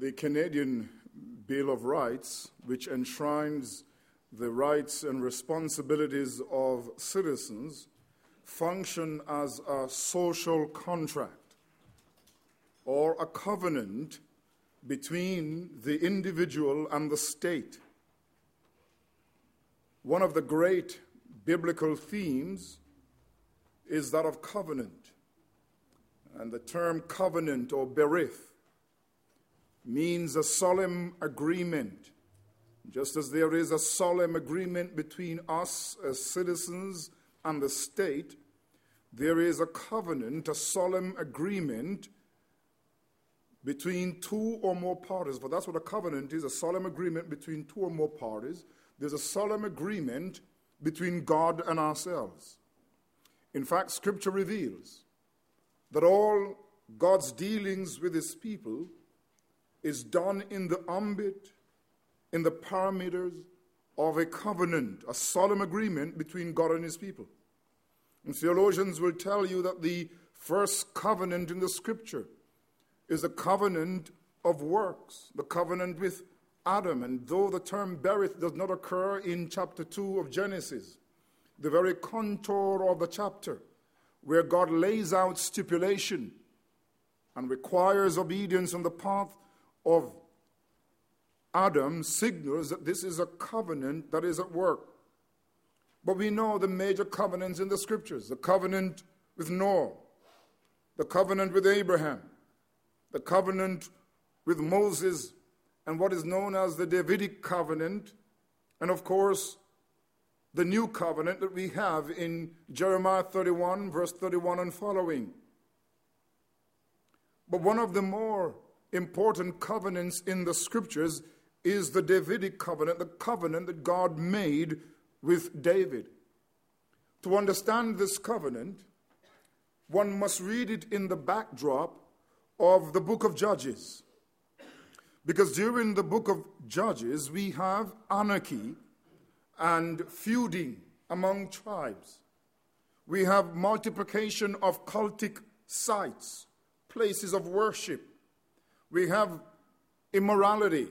the Canadian Bill of Rights, which enshrines the rights and responsibilities of citizens, function as a social contract or a covenant between the individual and the state. One of the great biblical themes is that of covenant. And the term covenant or berith means a solemn agreement. Just as there is a solemn agreement between us as citizens and the state, there is a covenant, a solemn agreement between two or more parties. For that's what a covenant is a solemn agreement between two or more parties. There's a solemn agreement between God and ourselves. In fact, Scripture reveals that all God's dealings with His people is done in the ambit, in the parameters of a covenant, a solemn agreement between God and His people. And theologians will tell you that the first covenant in the Scripture is the covenant of works, the covenant with Adam. And though the term berith does not occur in chapter 2 of Genesis, the very contour of the chapter, where God lays out stipulation and requires obedience on the path of Adam, signals that this is a covenant that is at work. But we know the major covenants in the scriptures the covenant with Noah, the covenant with Abraham, the covenant with Moses and what is known as the Davidic covenant, and of course, the new covenant that we have in Jeremiah 31, verse 31 and following. But one of the more important covenants in the scriptures is the Davidic covenant, the covenant that God made with David. To understand this covenant, one must read it in the backdrop of the book of Judges. Because during the book of Judges, we have anarchy and feuding among tribes. We have multiplication of cultic sites, places of worship. We have immorality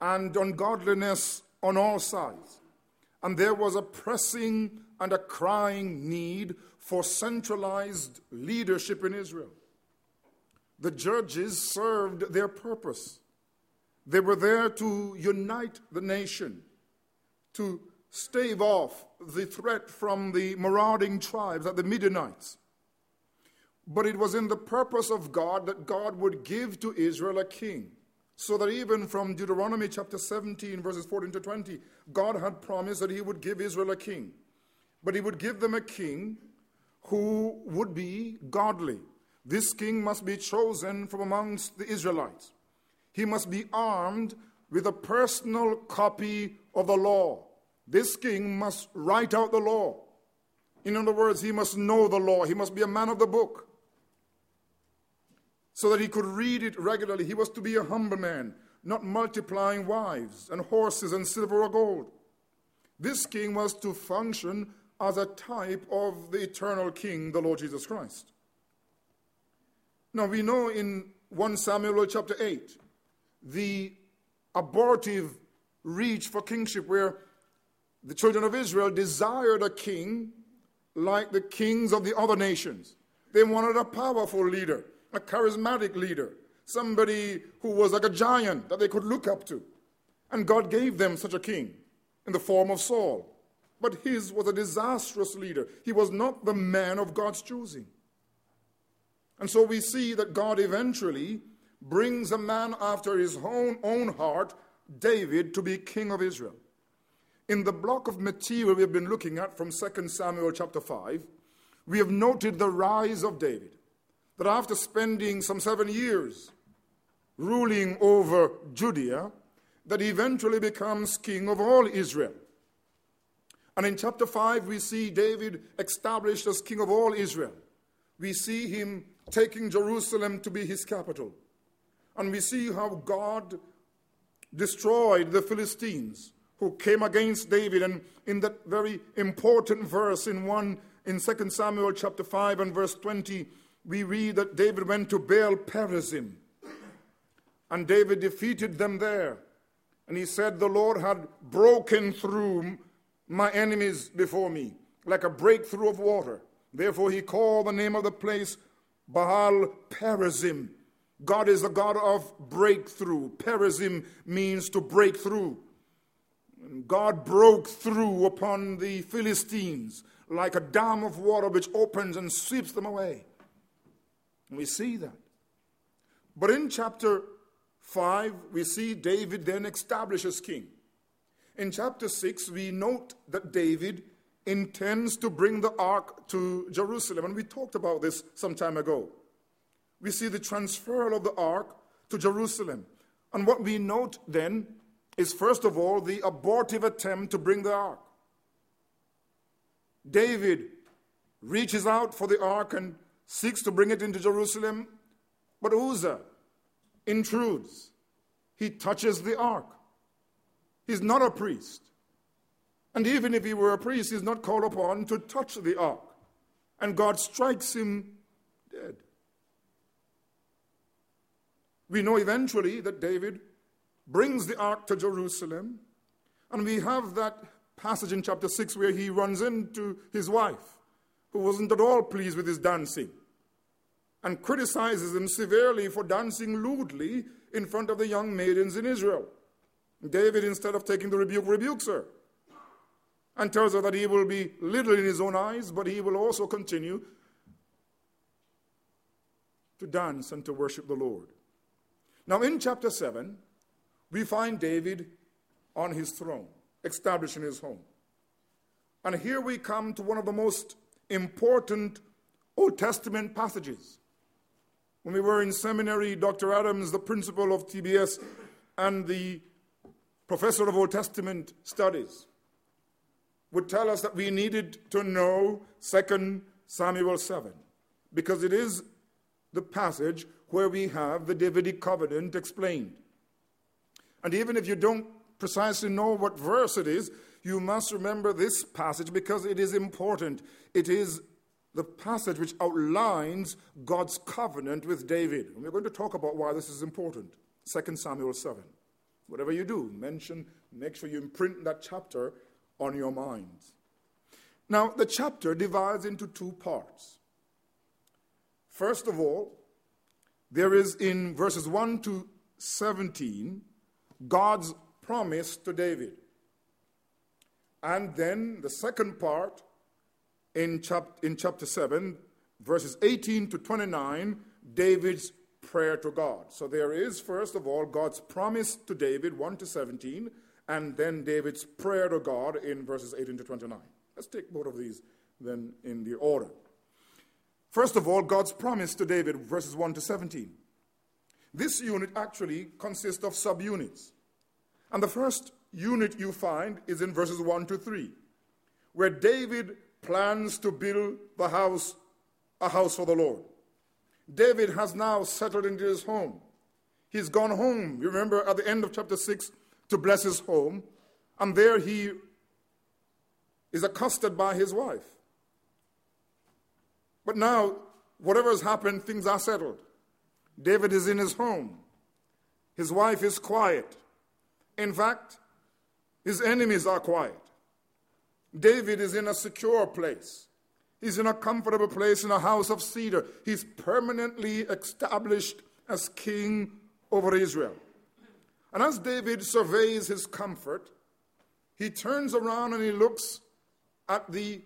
and ungodliness on all sides. And there was a pressing and a crying need for centralized leadership in Israel. The judges served their purpose. They were there to unite the nation, to stave off the threat from the marauding tribes at the Midianites. But it was in the purpose of God that God would give to Israel a king. So that even from Deuteronomy chapter 17, verses 14 to 20, God had promised that He would give Israel a king. But He would give them a king who would be godly, this king must be chosen from amongst the Israelites. He must be armed with a personal copy of the law. This king must write out the law. In other words, he must know the law. He must be a man of the book so that he could read it regularly. He was to be a humble man, not multiplying wives and horses and silver or gold. This king was to function as a type of the eternal king, the Lord Jesus Christ. Now we know in 1 Samuel chapter 8 the abortive reach for kingship where the children of Israel desired a king like the kings of the other nations. They wanted a powerful leader, a charismatic leader, somebody who was like a giant that they could look up to. And God gave them such a king in the form of Saul. But his was a disastrous leader. He was not the man of God's choosing. And so we see that God eventually brings a man after his own, own heart, David, to be king of Israel. In the block of material we have been looking at from 2 Samuel chapter 5, we have noted the rise of David. That after spending some seven years ruling over Judea, that he eventually becomes king of all Israel. And in chapter 5, we see David established as king of all Israel. We see him taking Jerusalem to be his capital. And we see how God destroyed the Philistines who came against David. And in that very important verse in 1 in 2 Samuel chapter 5 and verse 20, we read that David went to Baal Perazim. And David defeated them there. And he said, The Lord had broken through my enemies before me, like a breakthrough of water. Therefore, he called the name of the place Baal Perazim. God is the God of breakthrough. Perazim means to break through. God broke through upon the Philistines like a dam of water which opens and sweeps them away. We see that. But in chapter 5, we see David then establishes king. In chapter 6, we note that David intends to bring the ark to Jerusalem. And we talked about this some time ago. We see the transfer of the ark to Jerusalem. And what we note then is, first of all, the abortive attempt to bring the ark. David reaches out for the ark and seeks to bring it into Jerusalem, but Uzzah intrudes. He touches the ark. He's not a priest. And even if he were a priest, he's not called upon to touch the ark. And God strikes him dead. We know eventually that David brings the ark to Jerusalem, and we have that passage in chapter 6 where he runs into his wife, who wasn't at all pleased with his dancing, and criticizes him severely for dancing lewdly in front of the young maidens in Israel. David, instead of taking the rebuke, rebukes her and tells her that he will be little in his own eyes, but he will also continue to dance and to worship the Lord. Now, in chapter 7, we find David on his throne establishing his home. And here we come to one of the most important Old Testament passages. When we were in seminary, Dr. Adams, the principal of TBS and the professor of Old Testament studies, would tell us that we needed to know 2 Samuel 7 because it is the passage where we have the Davidic covenant explained. And even if you don't precisely know what verse it is, you must remember this passage because it is important. It is the passage which outlines God's covenant with David. And we're going to talk about why this is important. 2 Samuel 7. Whatever you do, mention, make sure you imprint that chapter on your minds. Now, the chapter divides into two parts. First of all, there is in verses 1 to 17 God's promise to David. And then the second part in, chap- in chapter 7, verses 18 to 29, David's prayer to God. So there is, first of all, God's promise to David, 1 to 17, and then David's prayer to God in verses 18 to 29. Let's take both of these then in the order. First of all, God's promise to David, verses 1 to 17. This unit actually consists of subunits. And the first unit you find is in verses 1 to 3, where David plans to build the house, a house for the Lord. David has now settled into his home. He's gone home, you remember at the end of chapter 6, to bless his home, and there he is accosted by his wife. But now, whatever has happened, things are settled. David is in his home. His wife is quiet. In fact, his enemies are quiet. David is in a secure place. He's in a comfortable place in a house of cedar. He's permanently established as king over Israel. And as David surveys his comfort, he turns around and he looks at the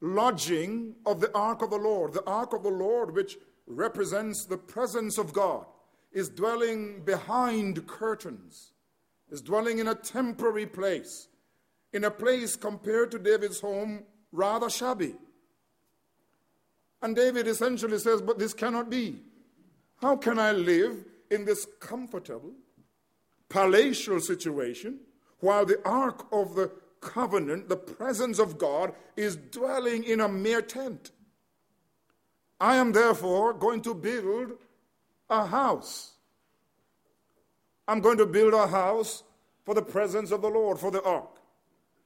lodging of the ark of the Lord. The ark of the Lord, which represents the presence of God, is dwelling behind curtains is dwelling in a temporary place, in a place compared to David's home, rather shabby. And David essentially says, But this cannot be. How can I live in this comfortable, palatial situation while the ark of the covenant, the presence of God, is dwelling in a mere tent? I am therefore going to build a house I'm going to build a house for the presence of the Lord, for the ark.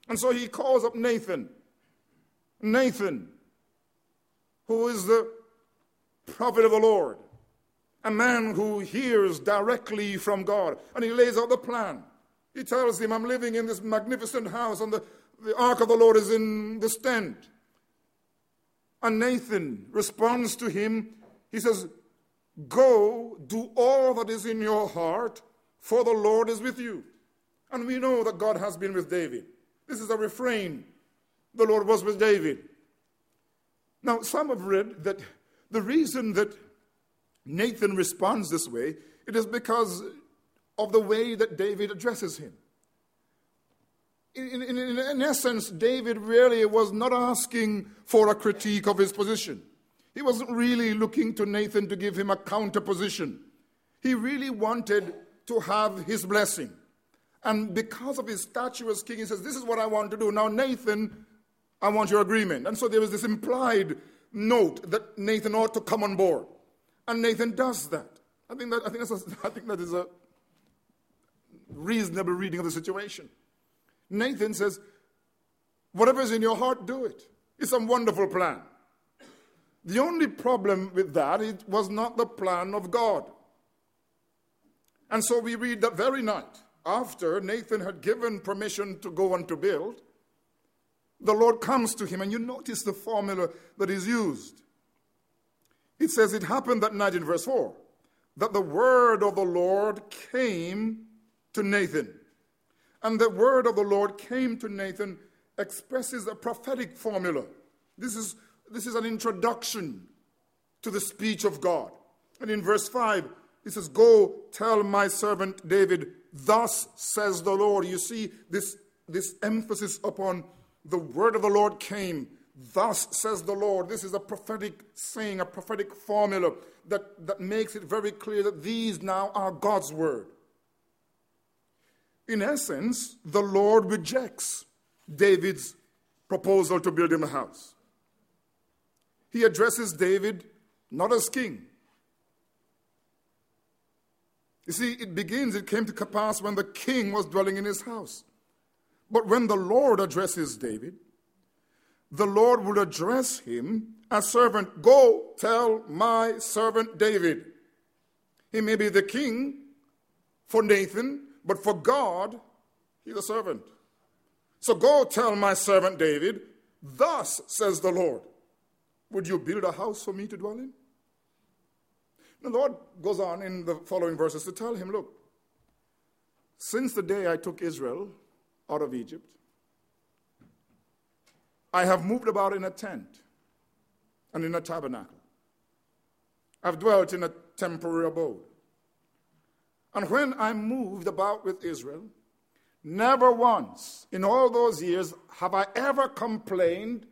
And so he calls up Nathan. Nathan, who is the prophet of the Lord. a man who hears directly from God. And he lays out the plan. He tells him, I'm living in this magnificent house, and the, the ark of the Lord is in this tent. And Nathan responds to him. He says, Go, do all that is in your heart, for the Lord is with you. And we know that God has been with David. This is a refrain. The Lord was with David. Now, some have read that the reason that Nathan responds this way, it is because of the way that David addresses him. In, in, in, essence, David really was not asking for a critique of his position. He wasn't really looking to Nathan to give him a counter position. He really wanted to have his blessing. And because of his stature as king, he says, This is what I want to do. Now, Nathan, I want your agreement. And so there was this implied note that Nathan ought to come on board. And Nathan does that. I think that, I think, that's a, I think that is a reasonable reading of the situation. Nathan says, Whatever is in your heart, do it. It's a wonderful plan. The only problem with that, it was not the plan of God. And so we read that very night, after Nathan had given permission to go and to build, the Lord comes to him, and you notice the formula that is used. It says, It happened that night in verse 4 that the word of the Lord came to Nathan. And the word of the Lord came to Nathan expresses a prophetic formula. This is, this is an introduction to the speech of God. And in verse 5, it says, Go tell my servant David, thus says the Lord. You see this, this emphasis upon the word of the Lord came Thus says the Lord. This is a prophetic saying, a prophetic formula that, that makes it very clear that these now are God's word. In essence, the Lord rejects David's proposal to build him a house. He addresses David not as king. You see, it begins, it came to pass when the king was dwelling in his house. But when the Lord addresses David, the Lord will address him as servant. Go tell my servant David. He may be the king for Nathan, but for God, he's a servant. So go tell my servant David, Thus says the Lord, Would you build a house for me to dwell in? The Lord goes on in the following verses to tell him, Look, since the day I took Israel out of Egypt, I have moved about in a tent and in a tabernacle. I've dwelt in a temporary abode. And when I moved about with Israel, never once in all those years have I ever complained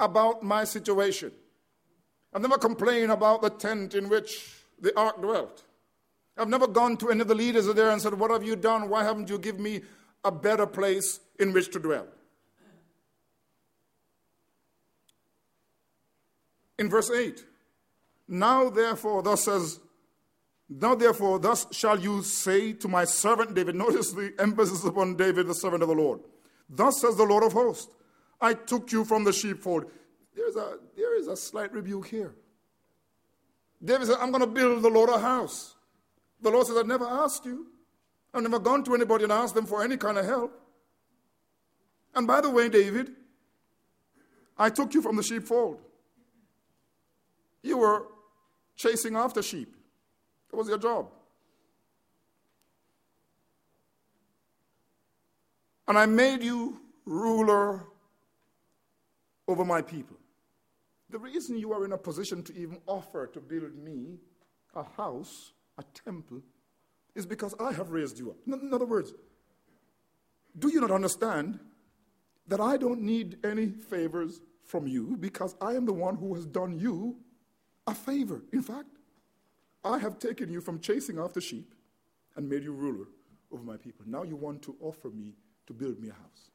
about my situation. I've never complained about the tent in which the ark dwelt. I've never gone to any of the leaders there and said, What have you done? Why haven't you given me a better place in which to dwell? in verse 8. Now therefore, thus says, now therefore, thus shall you say to my servant David. Notice the emphasis upon David, the servant of the Lord. Thus says the Lord of hosts, I took you from the sheepfold. There's a, there is a slight rebuke here. David said, I'm going to build the Lord a house. The Lord says, I've never asked you. I've never gone to anybody and asked them for any kind of help. And by the way, David, I took you from the sheepfold. You were chasing after sheep. That was your job. And I made you ruler over my people. The reason you are in a position to even offer to build me a house, a temple, is because I have raised you up. In other words, do you not understand that I don't need any favors from you because I am the one who has done you a favor. In fact, I have taken you from chasing after sheep and made you ruler over my people. Now you want to offer me to build me a house.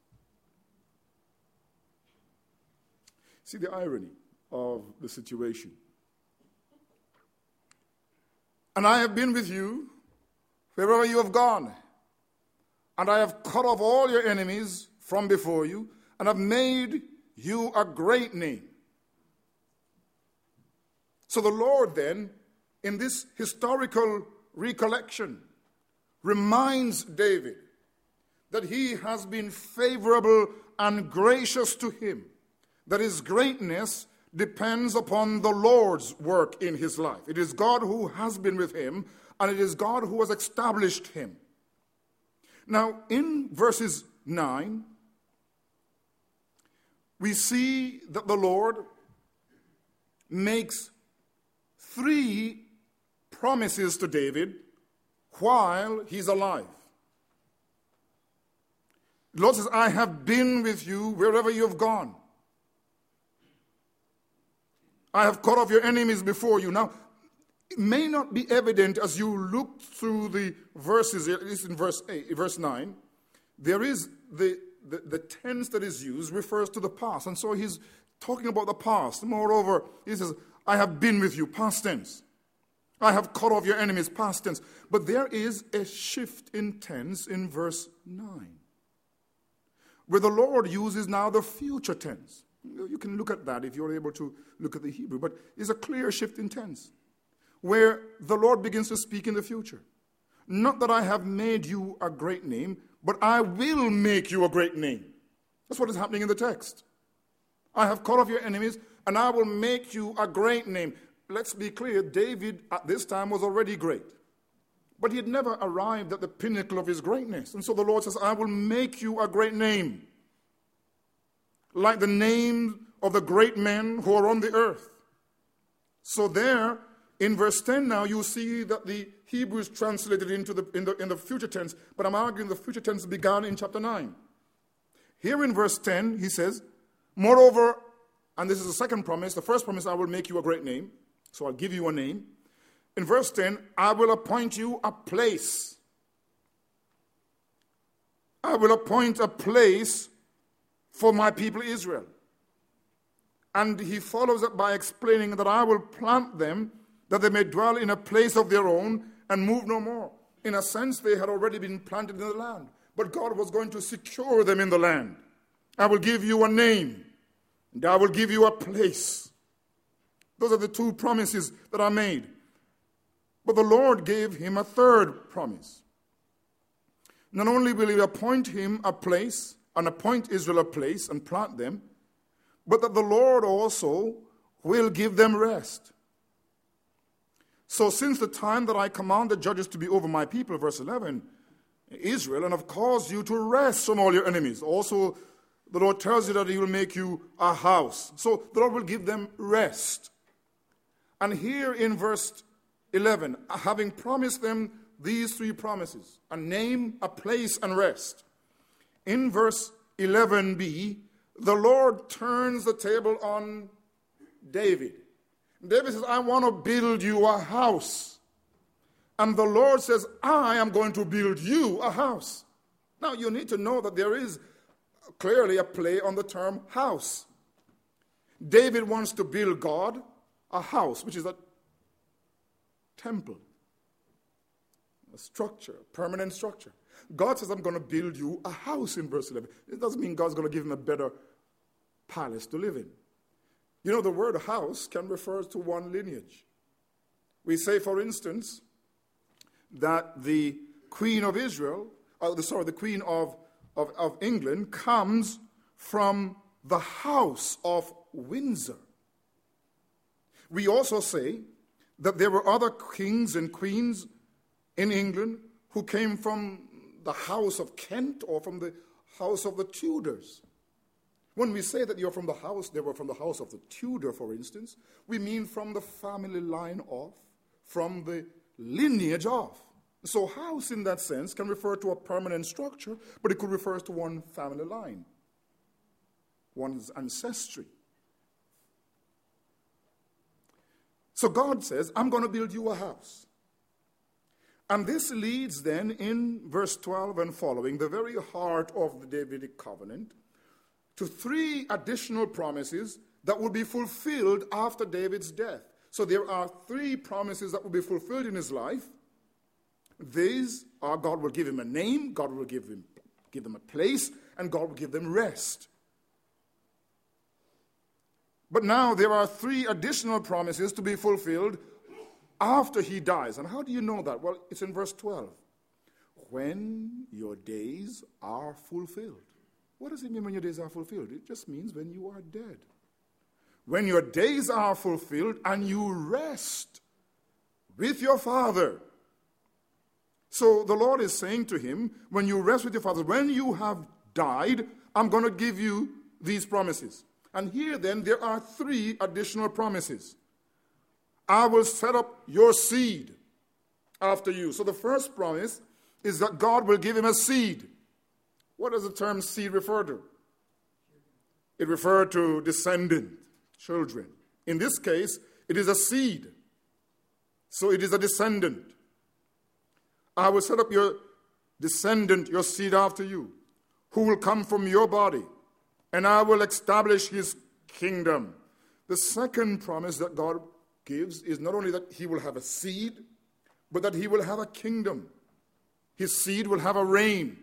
See the irony of the situation. And I have been with you wherever you have gone, and I have cut off all your enemies from before you, and have made you a great name. So the Lord then in this historical recollection, reminds David that he has been favorable and gracious to him, that his greatness depends upon the Lord's work in his life. It is God who has been with him, and it is God who has established him. Now, in verses 9, we see that the Lord makes three promises to David while he's alive. The Lord says, I have been with you wherever you have gone. I have cut off your enemies before you. Now, it may not be evident as you look through the verses, at least in verse, eight, verse 9, there is the, the, the tense that is used refers to the past. And so he's talking about the past. Moreover, he says, I have been with you, past tense. I have cut off your enemies, past tense. But there is a shift in tense in verse 9, where the Lord uses now the future tense. You can look at that if you're able to look at the Hebrew, but it's a clear shift in tense, where the Lord begins to speak in the future. Not that I have made you a great name, but I will make you a great name. That's what is happening in the text. I have cut off your enemies, and I will make you a great name let's be clear, David at this time was already great. But he had never arrived at the pinnacle of his greatness. And so the Lord says, I will make you a great name, like the name of the great men who are on the earth. So there, in verse 10 now, you see that the Hebrews translated into the, in, the, in the future tense, but I'm arguing the future tense began in chapter 9. Here in verse 10, he says, Moreover, and this is the second promise, the first promise, I will make you a great name. So I'll give you a name. In verse 10, I will appoint you a place. I will appoint a place for my people Israel. And he follows up by explaining that I will plant them that they may dwell in a place of their own and move no more. In a sense, they had already been planted in the land, but God was going to secure them in the land. I will give you a name, and I will give you a place. Those are the two promises that are made. But the Lord gave him a third promise. Not only will he appoint him a place, and appoint Israel a place and plant them, but that the Lord also will give them rest. So, since the time that I commanded judges to be over my people, verse 11, Israel, and have caused you to rest from all your enemies. Also, the Lord tells you that He will make you a house. So, the Lord will give them rest. And here in verse 11, having promised them these three promises a name, a place, and rest. In verse 11b, the Lord turns the table on David. David says, I want to build you a house. And the Lord says, I am going to build you a house. Now, you need to know that there is clearly a play on the term house. David wants to build God, a house, which is a temple, a structure, a permanent structure. God says, I'm going to build you a house in verse 11. It doesn't mean God's going to give him a better palace to live in. You know, the word house can refer to one lineage. We say, for instance, that the Queen of Israel, oh, the, sorry, the Queen of, of, of England comes from the house of Windsor. We also say that there were other kings and queens in England who came from the house of Kent or from the house of the Tudors. When we say that you're from the house, they were from the house of the Tudor, for instance, we mean from the family line of, from the lineage of. So, house in that sense can refer to a permanent structure, but it could refer to one family line, one's ancestry. So God says, I'm going to build you a house. And this leads then in verse 12 and following, the very heart of the Davidic covenant, to three additional promises that will be fulfilled after David's death. So there are three promises that will be fulfilled in his life. These are God will give him a name, God will give him give them a place, and God will give them rest. But now there are three additional promises to be fulfilled after he dies. And how do you know that? Well, it's in verse 12. When your days are fulfilled. What does it mean when your days are fulfilled? It just means when you are dead. When your days are fulfilled and you rest with your father. So the Lord is saying to him, when you rest with your father, when you have died, I'm going to give you these promises. And here then, there are three additional promises. I will set up your seed after you. So the first promise is that God will give him a seed. What does the term seed refer to? It refers to descendant, children. In this case, it is a seed. So it is a descendant. I will set up your descendant, your seed after you, who will come from your body, and I will establish his kingdom. The second promise that God gives is not only that he will have a seed, but that he will have a kingdom. His seed will have a reign.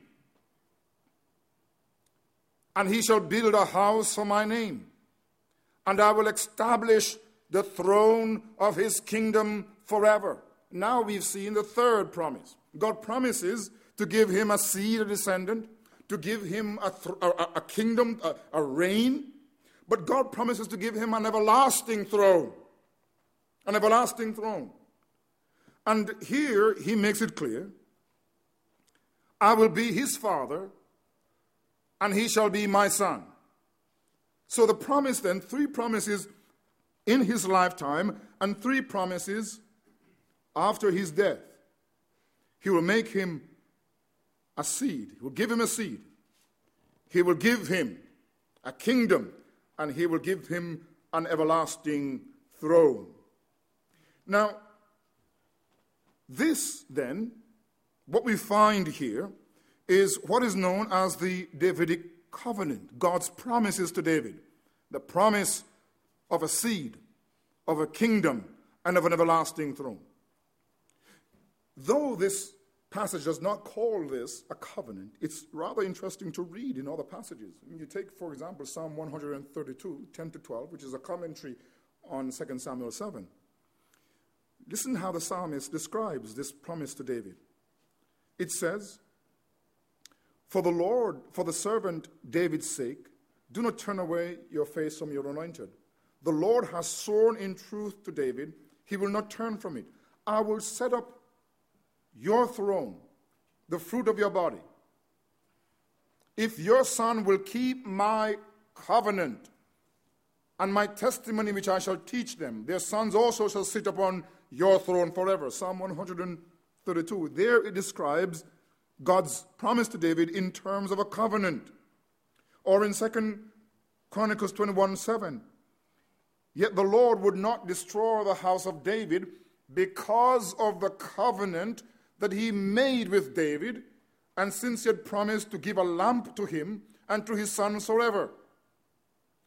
And he shall build a house for my name. And I will establish the throne of his kingdom forever. Now we've seen the third promise. God promises to give him a seed, a descendant, to give him a, th- a, a kingdom, a, a reign. But God promises to give him an everlasting throne. An everlasting throne. And here he makes it clear I will be his father, and he shall be my son. So the promise then, three promises in his lifetime, and three promises after his death. He will make him a seed, he will give him a seed. He will give him a kingdom, and he will give him an everlasting throne. Now, this then, what we find here, is what is known as the Davidic covenant, God's promises to David. The promise of a seed, of a kingdom, and of an everlasting throne. Though this passage does not call this a covenant, it's rather interesting to read in other passages. You take, for example, Psalm 132, 10 to 12, which is a commentary on 2 Samuel 7. Listen how the psalmist describes this promise to David. It says, For the Lord, for the servant David's sake, do not turn away your face from your anointed. The Lord has sworn in truth to David, he will not turn from it. I will set up your throne, the fruit of your body. If your son will keep my covenant and my testimony which I shall teach them, their sons also shall sit upon your throne forever. Psalm 132. There it describes God's promise to David in terms of a covenant. Or in 2 Chronicles 21 7. Yet the Lord would not destroy the house of David because of the covenant that he made with David, and since he had promised to give a lamp to him and to his sons forever.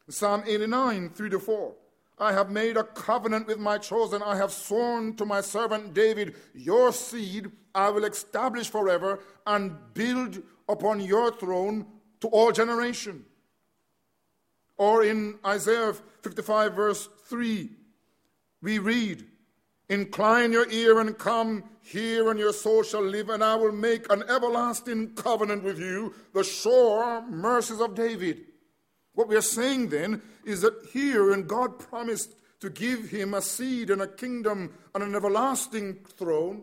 Psalm 89, 3 to 4. I have made a covenant with my chosen. I have sworn to my servant David, Your seed I will establish forever and build upon your throne to all generation. Or in Isaiah 55, verse 3, we read, Incline your ear and come, hear, and your soul shall live, and I will make an everlasting covenant with you, the sure mercies of David. What we are saying then is that here, and God promised to give him a seed and a kingdom and an everlasting throne,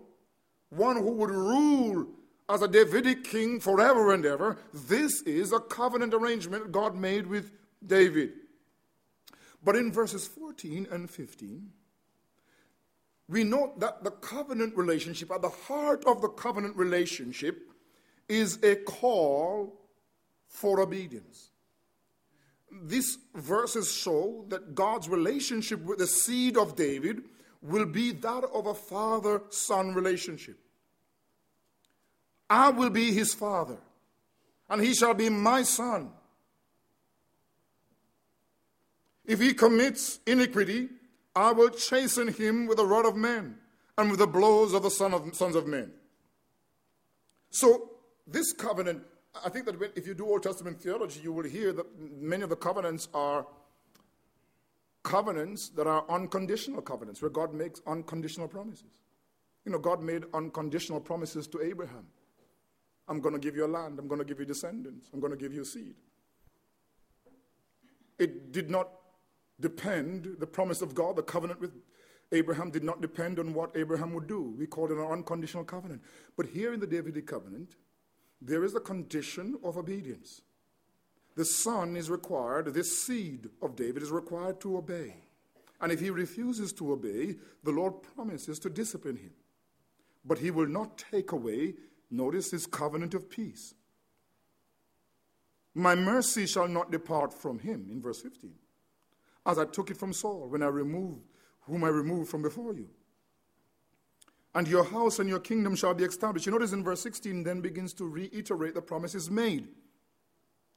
one who would rule as a Davidic king forever and ever. This is a covenant arrangement God made with David. But in verses 14 and 15, we note that the covenant relationship, at the heart of the covenant relationship, is a call for obedience. These verses show that God's relationship with the seed of David will be that of a father son relationship. I will be his father, and he shall be my son. If he commits iniquity, I will chasten him with the rod of men and with the blows of the son of, sons of men. So, this covenant, I think that if you do Old Testament theology, you will hear that many of the covenants are covenants that are unconditional covenants, where God makes unconditional promises. You know, God made unconditional promises to Abraham. I'm going to give you a land. I'm going to give you descendants. I'm going to give you seed. It did not depend, the promise of God, the covenant with Abraham did not depend on what Abraham would do. We call it an unconditional covenant. But here in the Davidic covenant, there is a condition of obedience. The son is required, this seed of David is required to obey. And if he refuses to obey, the Lord promises to discipline him. But he will not take away, notice, his covenant of peace. My mercy shall not depart from him, in verse 15, as I took it from Saul when I removed, whom I removed from before you. And your house and your kingdom shall be established. You notice in verse 16 then begins to reiterate the promises made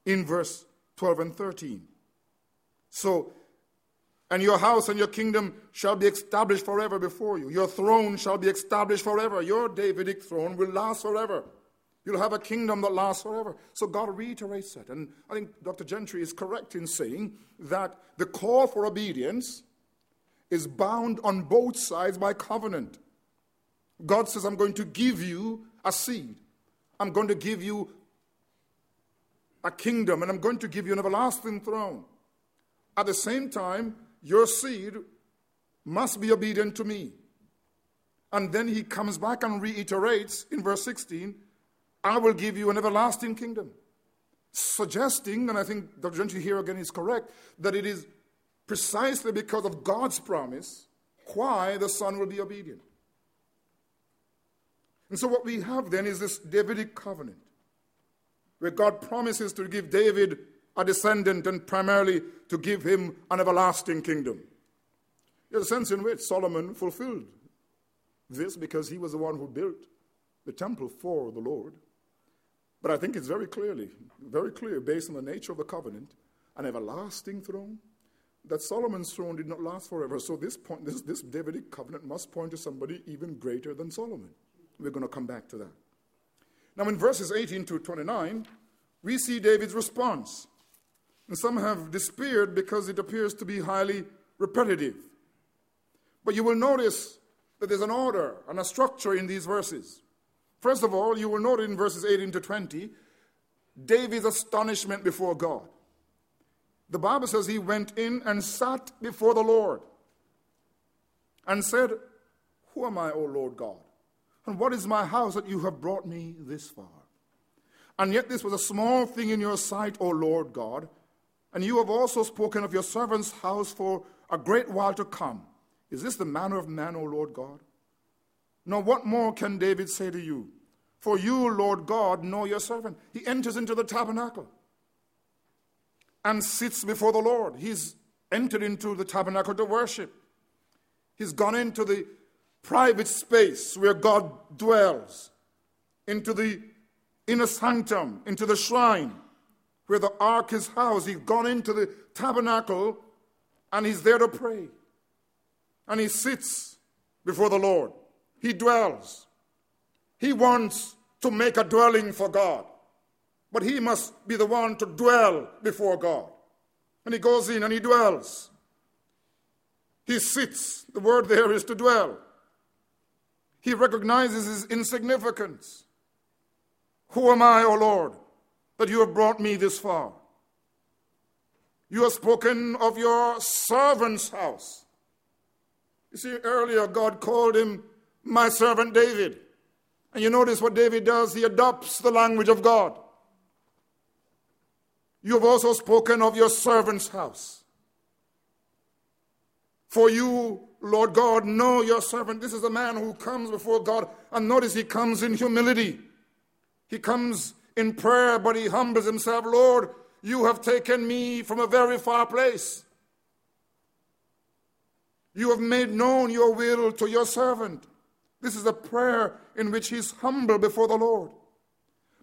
in verse 12 and 13. So, and your house and your kingdom shall be established forever before you. Your throne shall be established forever. Your Davidic throne will last forever. You'll have a kingdom that lasts forever. So God reiterates that. And I think Dr. Gentry is correct in saying that the call for obedience is bound on both sides by covenant. God says, I'm going to give you a seed. I'm going to give you a kingdom, and I'm going to give you an everlasting throne. At the same time, your seed must be obedient to me. And then he comes back and reiterates in verse 16 I will give you an everlasting kingdom. Suggesting, and I think Dr. Gentry here again is correct, that it is precisely because of God's promise why the Son will be obedient. And so, what we have then is this Davidic covenant, where God promises to give David a descendant and primarily to give him an everlasting kingdom. There's a sense in which Solomon fulfilled this because he was the one who built the temple for the Lord. But I think it's very clearly, very clear, based on the nature of the covenant, an everlasting throne, that Solomon's throne did not last forever. So this point, this, this Davidic covenant must point to somebody even greater than Solomon. We're going to come back to that. Now, in verses 18 to 29, we see David's response. And some have despaired because it appears to be highly repetitive. But you will notice that there's an order and a structure in these verses. First of all, you will note in verses 18 to 20 David's astonishment before God. The Bible says he went in and sat before the Lord and said, Who am I, O Lord God? And what is my house that you have brought me this far? And yet this was a small thing in your sight, O Lord God. And you have also spoken of your servant's house for a great while to come. Is this the manner of man, O Lord God? Now, what more can David say to you? For you, Lord God, know your servant. He enters into the tabernacle and sits before the Lord. He's entered into the tabernacle to worship. He's gone into the private space where God dwells, into the inner sanctum, into the shrine where the ark is housed. He's gone into the tabernacle and he's there to pray. And he sits before the Lord. He dwells. He wants to make a dwelling for God, but he must be the one to dwell before God. And he goes in and he dwells. He sits. The word there is to dwell. He recognizes his insignificance. Who am I, O Lord, that you have brought me this far? You have spoken of your servant's house. You see, earlier God called him my servant David. And you notice what David does? He adopts the language of God. You have also spoken of your servant's house. For you, Lord God, know your servant. This is a man who comes before God. And notice he comes in humility. He comes in prayer, but he humbles himself. Lord, you have taken me from a very far place. You have made known your will to your servant. This is a prayer in which he's humble before the Lord.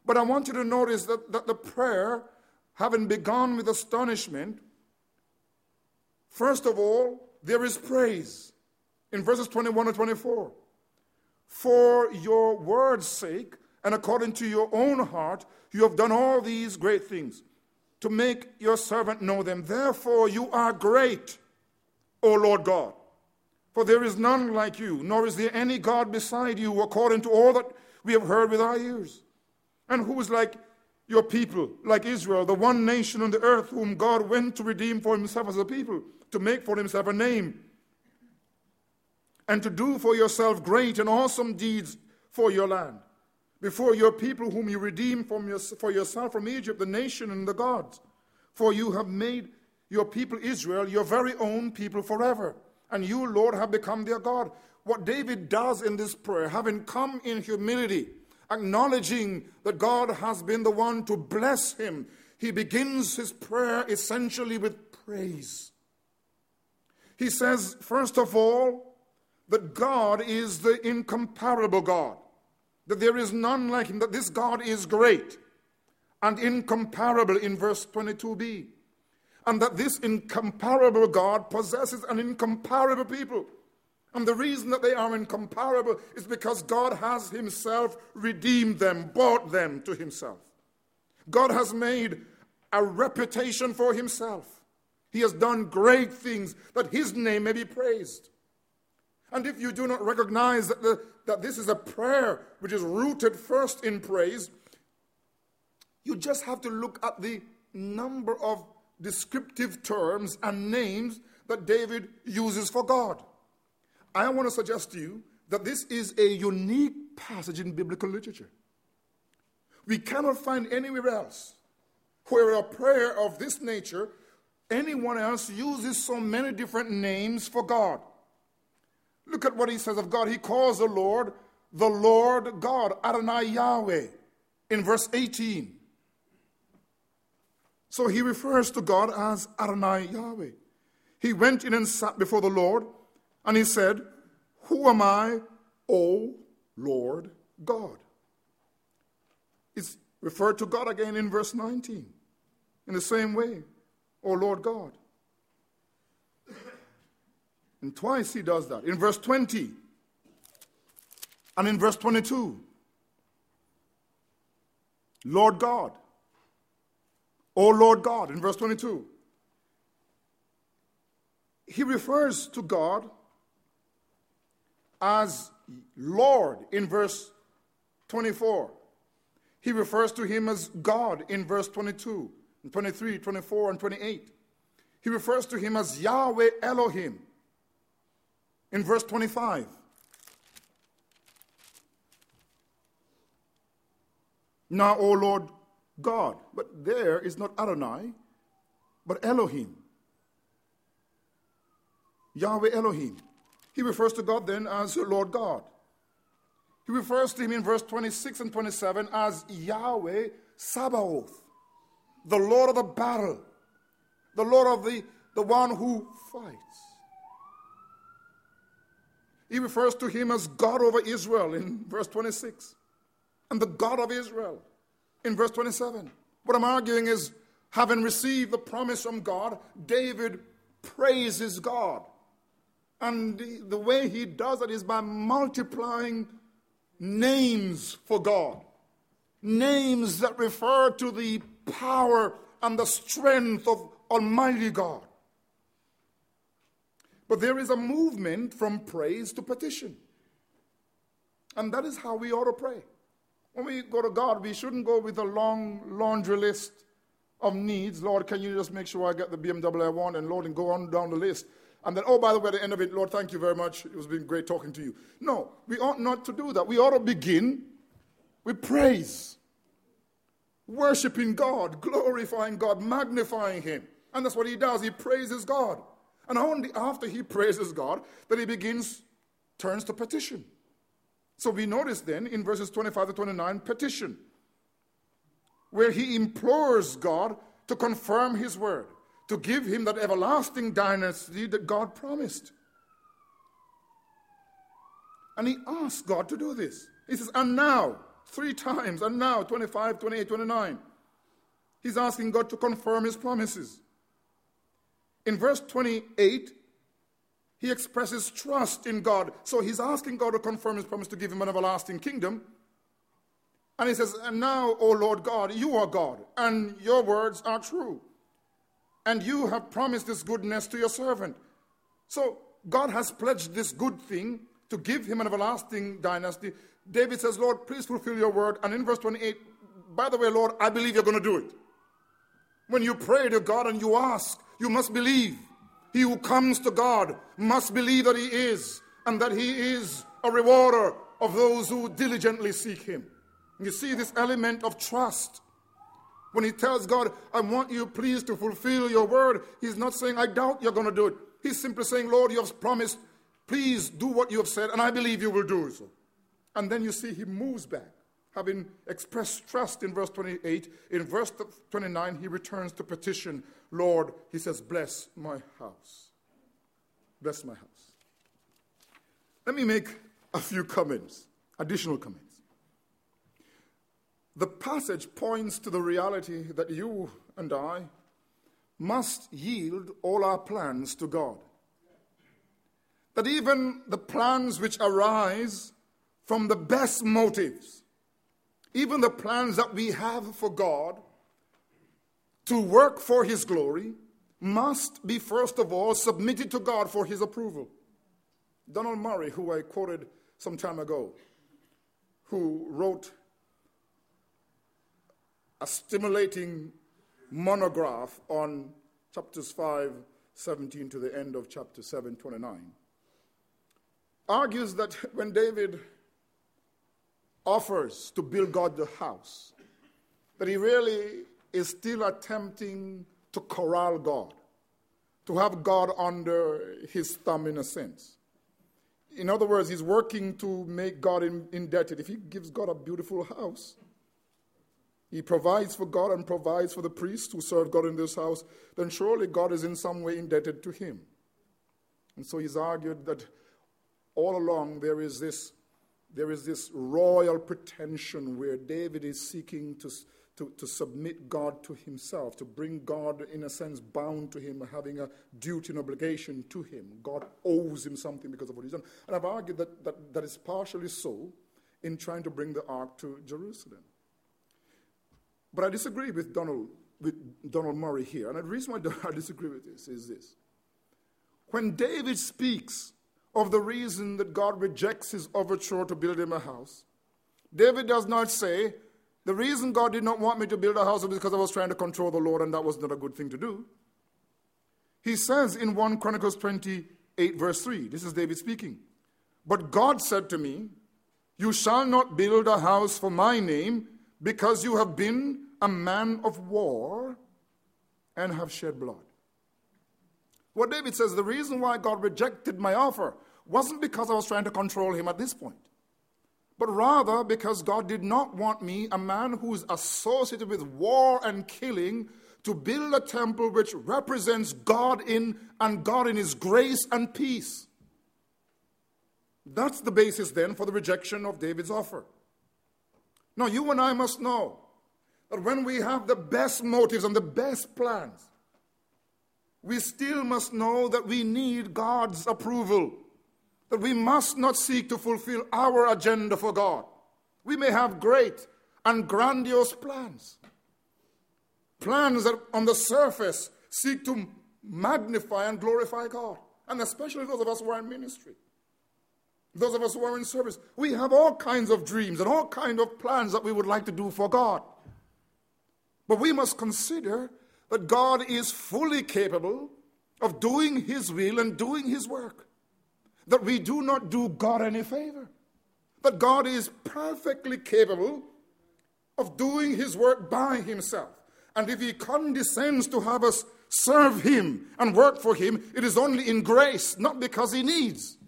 But I want you to notice that, that the prayer, having begun with astonishment, first of all, there is praise in verses 21 and 24. For your word's sake, and according to your own heart, you have done all these great things to make your servant know them. Therefore, you are great. O Lord God. For there is none like you, nor is there any God beside you, according to all that we have heard with our ears. And who is like your people, like Israel, the one nation on the earth whom God went to redeem for himself as a people, to make for himself a name, and to do for yourself great and awesome deeds for your land, before your people whom you redeemed from your, for yourself from Egypt, the nation and the gods. For you have made your people Israel your very own people forever, and you, Lord, have become their God. What David does in this prayer, having come in humility, acknowledging that God has been the one to bless him, he begins his prayer essentially with praise. He says, first of all, that God is the incomparable God, that there is none like him, that this God is great and incomparable in verse 22b, and that this incomparable God possesses an incomparable people. And the reason that they are incomparable is because God has Himself redeemed them, bought them to Himself. God has made a reputation for Himself. He has done great things that His name may be praised. And if you do not recognize that, the, that this is a prayer which is rooted first in praise, you just have to look at the number of descriptive terms and names that David uses for God. I want to suggest to you that this is a unique passage in biblical literature. We cannot find anywhere else where a prayer of this nature, anyone else uses so many different names for God. Look at what he says of God. He calls the Lord the Lord God, Adonai Yahweh, in verse 18. So he refers to God as Adonai Yahweh. He went in and sat before the Lord and he said, Who am I, O Lord God? It's referred to God again in verse 19. In the same way, O Lord God. And twice he does that. In verse 20 and in verse 22. Lord God. O Lord God, in verse 22. He refers to God as Lord in verse 24. He refers to him as God in verse 22, and 23, 24, and 28. He refers to him as Yahweh Elohim in verse 25. Now, O Lord God, but there is not Adonai, but Elohim. Yahweh Elohim. He refers to God then as Lord God. He refers to him in verse 26 and 27 as Yahweh Sabaoth, the Lord of the battle, the Lord of the, the one who fights. He refers to him as God over Israel in verse 26 and the God of Israel in verse 27. What I'm arguing is, having received the promise from God, David praises God. And the way he does it is by multiplying names for God. Names that refer to the power and the strength of Almighty God. But there is a movement from praise to petition. And that is how we ought to pray. When we go to God, we shouldn't go with a long laundry list of needs. Lord, can you just make sure I get the BMW I want? And Lord, and go on down the list. And then, oh, by the way, at the end of it, Lord, thank you very much. It was been great talking to you. No, we ought not to do that. We ought to begin with praise, worshiping God, glorifying God, magnifying Him. And that's what He does. He praises God. And only after He praises God that He begins, turns to petition. So we notice then in verses 25 to 29, petition, where He implores God to confirm His word to give him that everlasting dynasty that God promised. And he asks God to do this. He says, and now, three times, and now, 25, 28, 29. He's asking God to confirm his promises. In verse 28, he expresses trust in God. So he's asking God to confirm his promise to give him an everlasting kingdom. And he says, And now, O Lord God, you are God, and your words are true and you have promised this goodness to your servant. So God has pledged this good thing to give him an everlasting dynasty. David says, Lord, please fulfill your word. And in verse 28, by the way, Lord, I believe you're going to do it. When you pray to God and you ask, you must believe. He who comes to God must believe that He is, and that He is a rewarder of those who diligently seek Him. You see this element of trust. When he tells God, I want you please to fulfill your word, he's not saying, I doubt you're going to do it. He's simply saying, Lord, you have promised, please do what you have said, and I believe you will do so. And then you see he moves back having expressed trust in verse 28, in verse 29, he returns to petition, Lord, he says, bless my house. Bless my house. Let me make a few comments, additional comments. The passage points to the reality that you and I must yield all our plans to God. That even the plans which arise from the best motives, even the plans that we have for God to work for His glory must be, first of all, submitted to God for His approval. Donald Murray, who I quoted some time ago, who wrote a stimulating monograph on chapters 5, 17 to the end of chapter 7, 29, argues that when David offers to build God the house, but he really is still attempting to corral God, to have God under his thumb in a sense. In other words, he's working to make God in, indebted. If he gives God a beautiful house, he provides for God and provides for the priests who serve God in this house, then surely God is in some way indebted to him. And so he's argued that all along there is this there is this royal pretension where David is seeking to, to, to, submit God to himself, to bring God, in a sense, bound to him, having a duty and obligation to him. God owes him something because of what he's done. And I've argued that that, that is partially so in trying to bring the ark to Jerusalem. But I disagree with Donald, with Donald Murray here. And the reason why I disagree with this is this. When David speaks of the reason that God rejects his overture to build him a house. David does not say, the reason God did not want me to build a house was because I was trying to control the Lord and that was not a good thing to do. He says in 1 Chronicles 28, verse 3, this is David speaking, But God said to me, You shall not build a house for my name because you have been a man of war and have shed blood. What David says, the reason why God rejected my offer wasn't because I was trying to control him at this point, but rather because God did not want me, a man who is associated with war and killing, to build a temple which represents God in and God in his grace and peace. That's the basis then for the rejection of David's offer. Now, you and I must know that when we have the best motives and the best plans, we still must know that we need God's approval, that we must not seek to fulfill our agenda for God. We may have great and grandiose plans, plans that on the surface seek to magnify and glorify God, and especially those of us who are in ministry. Those of us who are in service, we have all kinds of dreams and all kinds of plans that we would like to do for God. But we must consider that God is fully capable of doing His will and doing His work. That we do not do God any favor. That God is perfectly capable of doing His work by Himself. And if He condescends to have us serve Him and work for Him, it is only in grace, not because He needs.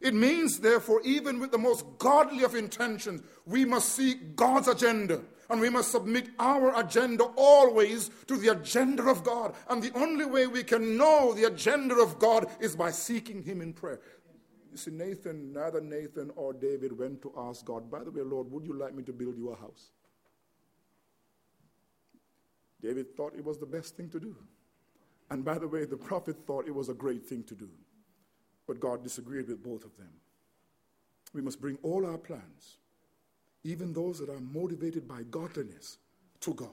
It means, therefore, even with the most godly of intentions, we must seek God's agenda and we must submit our agenda always to the agenda of God. And the only way we can know the agenda of God is by seeking Him in prayer. You see, Nathan, neither Nathan or David went to ask God, by the way, Lord, would you like me to build you a house? David thought it was the best thing to do. And by the way, the prophet thought it was a great thing to do. But God disagreed with both of them. We must bring all our plans even those that are motivated by godliness, to God.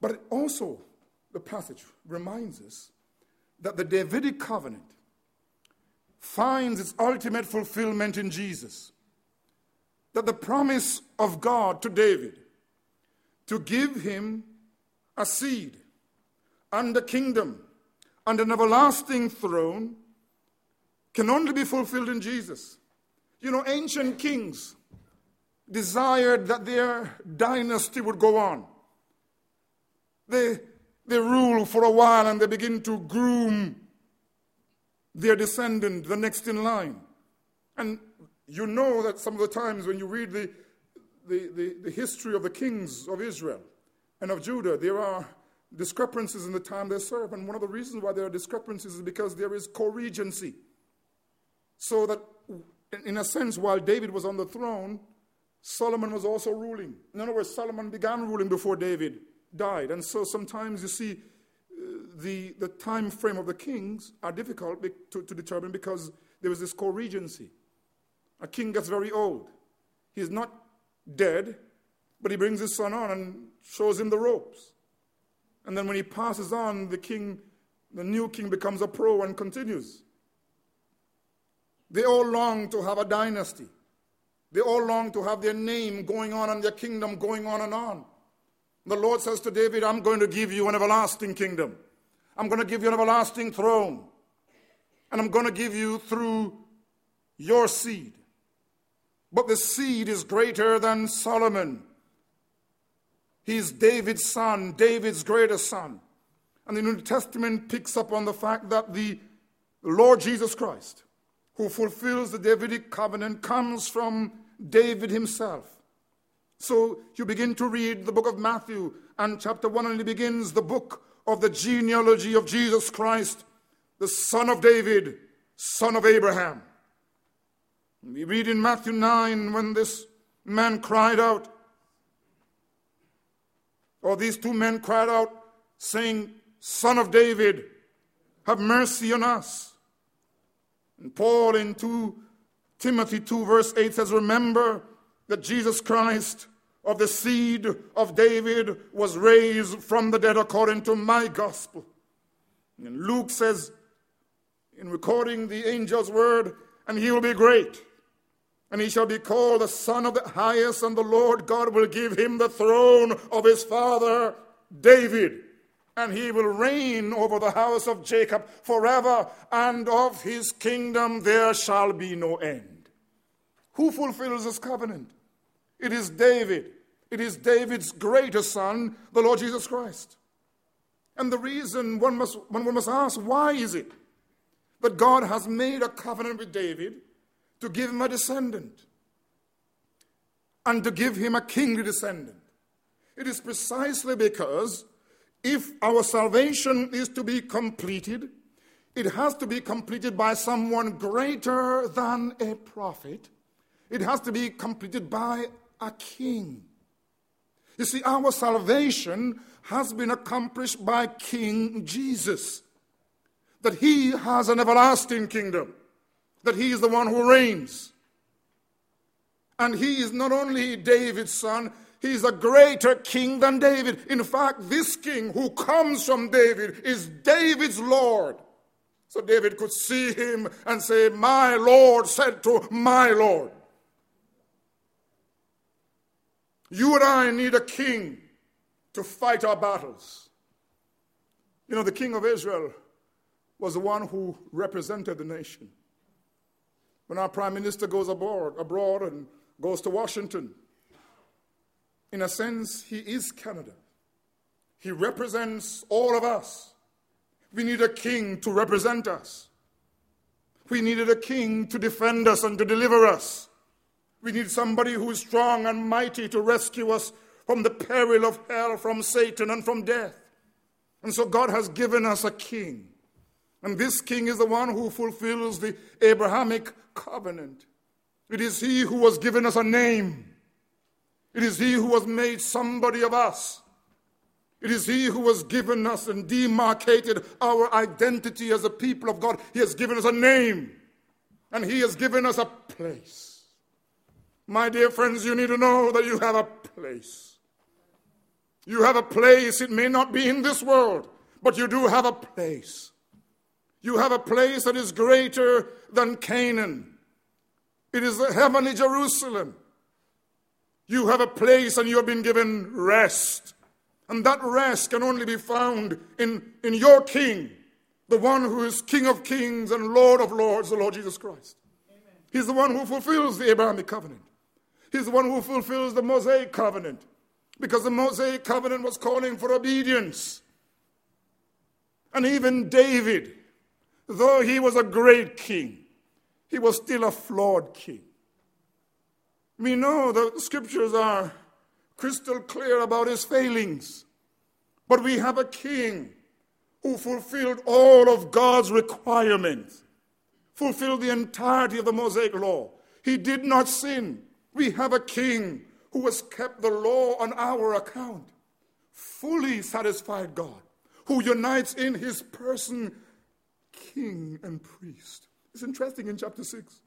But also, the passage reminds us that the Davidic covenant finds its ultimate fulfillment in Jesus. That the promise of God to David to give him a seed and a kingdom and an everlasting throne can only be fulfilled in Jesus. You know, ancient kings desired that their dynasty would go on. They, they rule for a while and they begin to groom their descendant, the next in line. And you know that some of the times when you read the, the, the, the history of the kings of Israel and of Judah, there are discrepancies in the time they serve. And one of the reasons why there are discrepancies is because there is co regency. So that, in a sense, while David was on the throne, Solomon was also ruling. In other words, Solomon began ruling before David died. And so sometimes you see the, the time frame of the kings are difficult to, to determine because there is this co regency. A king gets very old. He's not dead, but he brings his son on and shows him the ropes. And then when he passes on, the king, the new king becomes a pro and continues. They all long to have a dynasty. They all long to have their name going on and their kingdom going on and on. The Lord says to David, I'm going to give you an everlasting kingdom. I'm going to give you an everlasting throne. And I'm going to give you through your seed. But the seed is greater than Solomon. He's David's son, David's greatest son. And the New Testament picks up on the fact that the Lord Jesus Christ, who fulfills the Davidic covenant, comes from David himself. So you begin to read the book of Matthew, and chapter 1 only begins the book of the genealogy of Jesus Christ, the son of David, son of Abraham. We read in Matthew 9 when this man cried out, or these two men cried out, saying, Son of David, have mercy on us. And Paul in 2 Timothy 2, verse 8 says, Remember that Jesus Christ of the seed of David was raised from the dead according to my gospel. And Luke says, in recording the angel's word, and he will be great and he shall be called the Son of the Highest, and the Lord God will give him the throne of his father David. And he will reign over the house of Jacob forever, and of his kingdom there shall be no end. Who fulfills this covenant? It is David. It is David's greatest son, the Lord Jesus Christ. And the reason one must, one must ask, why is it that God has made a covenant with David? to give him a descendant and to give him a kingly descendant. It is precisely because if our salvation is to be completed, it has to be completed by someone greater than a prophet. It has to be completed by a king. You see, our salvation has been accomplished by King Jesus, that he has an everlasting kingdom that he is the one who reigns. And he is not only David's son, he is a greater king than David. In fact, this king who comes from David is David's Lord. So David could see him and say, My Lord said to my Lord. You and I need a king to fight our battles. You know, the king of Israel was the one who represented the nation. When our prime minister goes abroad, abroad and goes to Washington, in a sense, he is Canada. He represents all of us. We need a king to represent us. We needed a king to defend us and to deliver us. We need somebody who is strong and mighty to rescue us from the peril of hell, from Satan, and from death. And so God has given us a king. And this king is the one who fulfills the Abrahamic covenant. It is he who has given us a name. It is he who has made somebody of us. It is he who has given us and demarcated our identity as a people of God. He has given us a name and he has given us a place. My dear friends, you need to know that you have a place. You have a place. It may not be in this world, but you do have a place. You have a place that is greater than Canaan. It is the heavenly Jerusalem. You have a place and you have been given rest. And that rest can only be found in, in your King, the one who is King of kings and Lord of lords, the Lord Jesus Christ. Amen. He's the one who fulfills the Abrahamic covenant. He's the one who fulfills the Mosaic covenant. Because the Mosaic covenant was calling for obedience. And even David, though he was a great king, he was still a flawed king. We know the scriptures are crystal clear about his failings. But we have a king who fulfilled all of God's requirements, fulfilled the entirety of the Mosaic law. He did not sin. We have a king who has kept the law on our account, fully satisfied God, who unites in his person king and priest. It's interesting in chapter 6.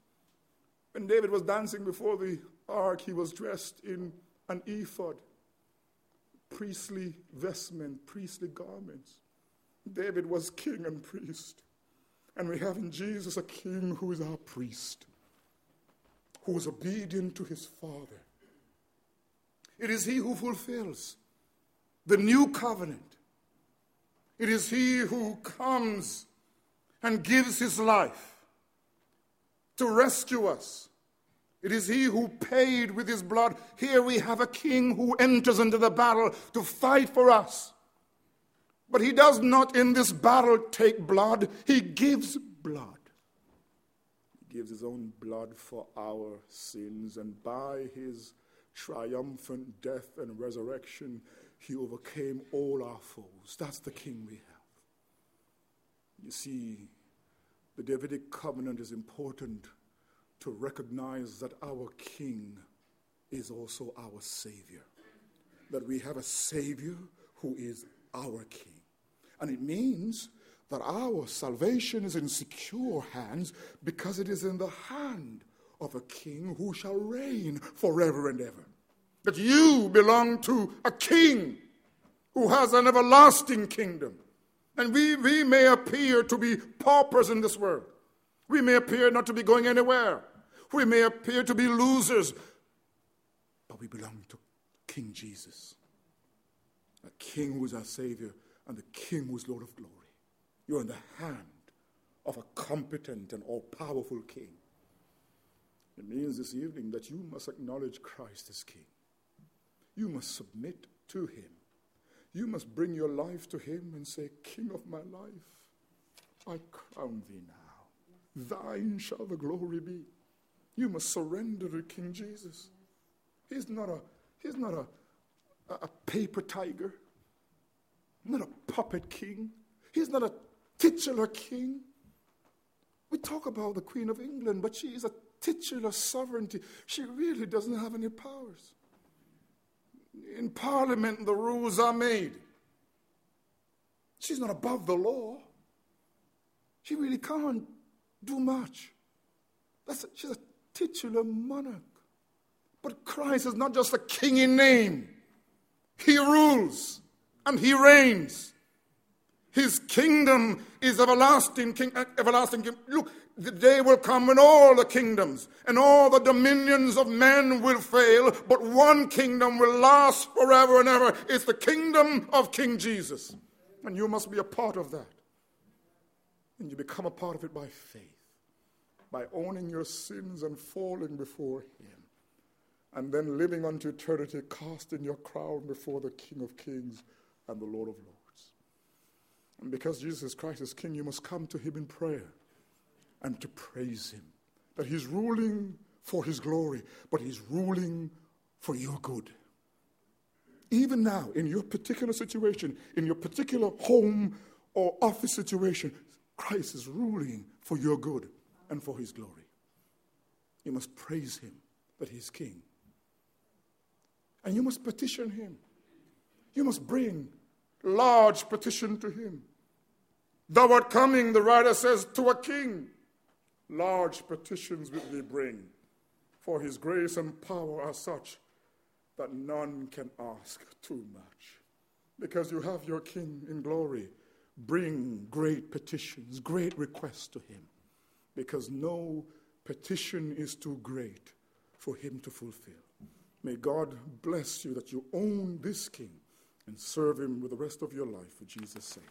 When David was dancing before the ark, he was dressed in an ephod, priestly vestment, priestly garments. David was king and priest. And we have in Jesus a king who is our priest, who is obedient to his Father. It is he who fulfills the new covenant. It is he who comes and gives his life to rescue us it is he who paid with his blood. Here we have a king who enters into the battle to fight for us. But he does not in this battle take blood, he gives blood. Gives his own blood for our sins, and by his triumphant death and resurrection, he overcame all our foes. That's the king we have. You see, the Davidic covenant is important to recognize that our King is also our Savior. That we have a Savior who is our King. And it means that our salvation is in secure hands because it is in the hand of a King who shall reign forever and ever. That you belong to a King who has an everlasting kingdom. And we, we may appear to be paupers in this world. We may appear not to be going anywhere. We may appear to be losers, but we belong to King Jesus, a king who is our Savior and the king who is Lord of glory. You're in the hand of a competent and all powerful king. It means this evening that you must acknowledge Christ as king. You must submit to him. You must bring your life to him and say, King of my life, I crown thee now. Thine shall the glory be. You must surrender to King Jesus. He's not a, he's not a, a paper tiger, not a puppet king. He's not a titular king. We talk about the Queen of England, but she is a titular sovereignty. She really doesn't have any powers. In Parliament, the rules are made. She's not above the law. She really can't do much. That's a, she's a titular monarch. But Christ is not just a king in name, he rules and he reigns. His kingdom is everlasting, king, uh, everlasting. Look, the day will come when all the kingdoms and all the dominions of men will fail, but one kingdom will last forever and ever. It's the kingdom of King Jesus. And you must be a part of that. And you become a part of it by faith by owning your sins and falling before Him, and then living unto eternity, casting your crown before the King of Kings and the Lord of Lords. And because Jesus Christ is King, you must come to Him in prayer and to praise Him. That He's ruling for His glory, but He's ruling for your good. Even now, in your particular situation, in your particular home or office situation, Christ is ruling for your good and for his glory. You must praise him that he's king. And you must petition him. You must bring large petition to him. Thou art coming, the writer says, to a king. Large petitions will we bring, for his grace and power are such that none can ask too much. Because you have your king in glory bring great petitions, great requests to Him, because no petition is too great for Him to fulfill. May God bless you that you own this King and serve Him with the rest of your life for Jesus' sake.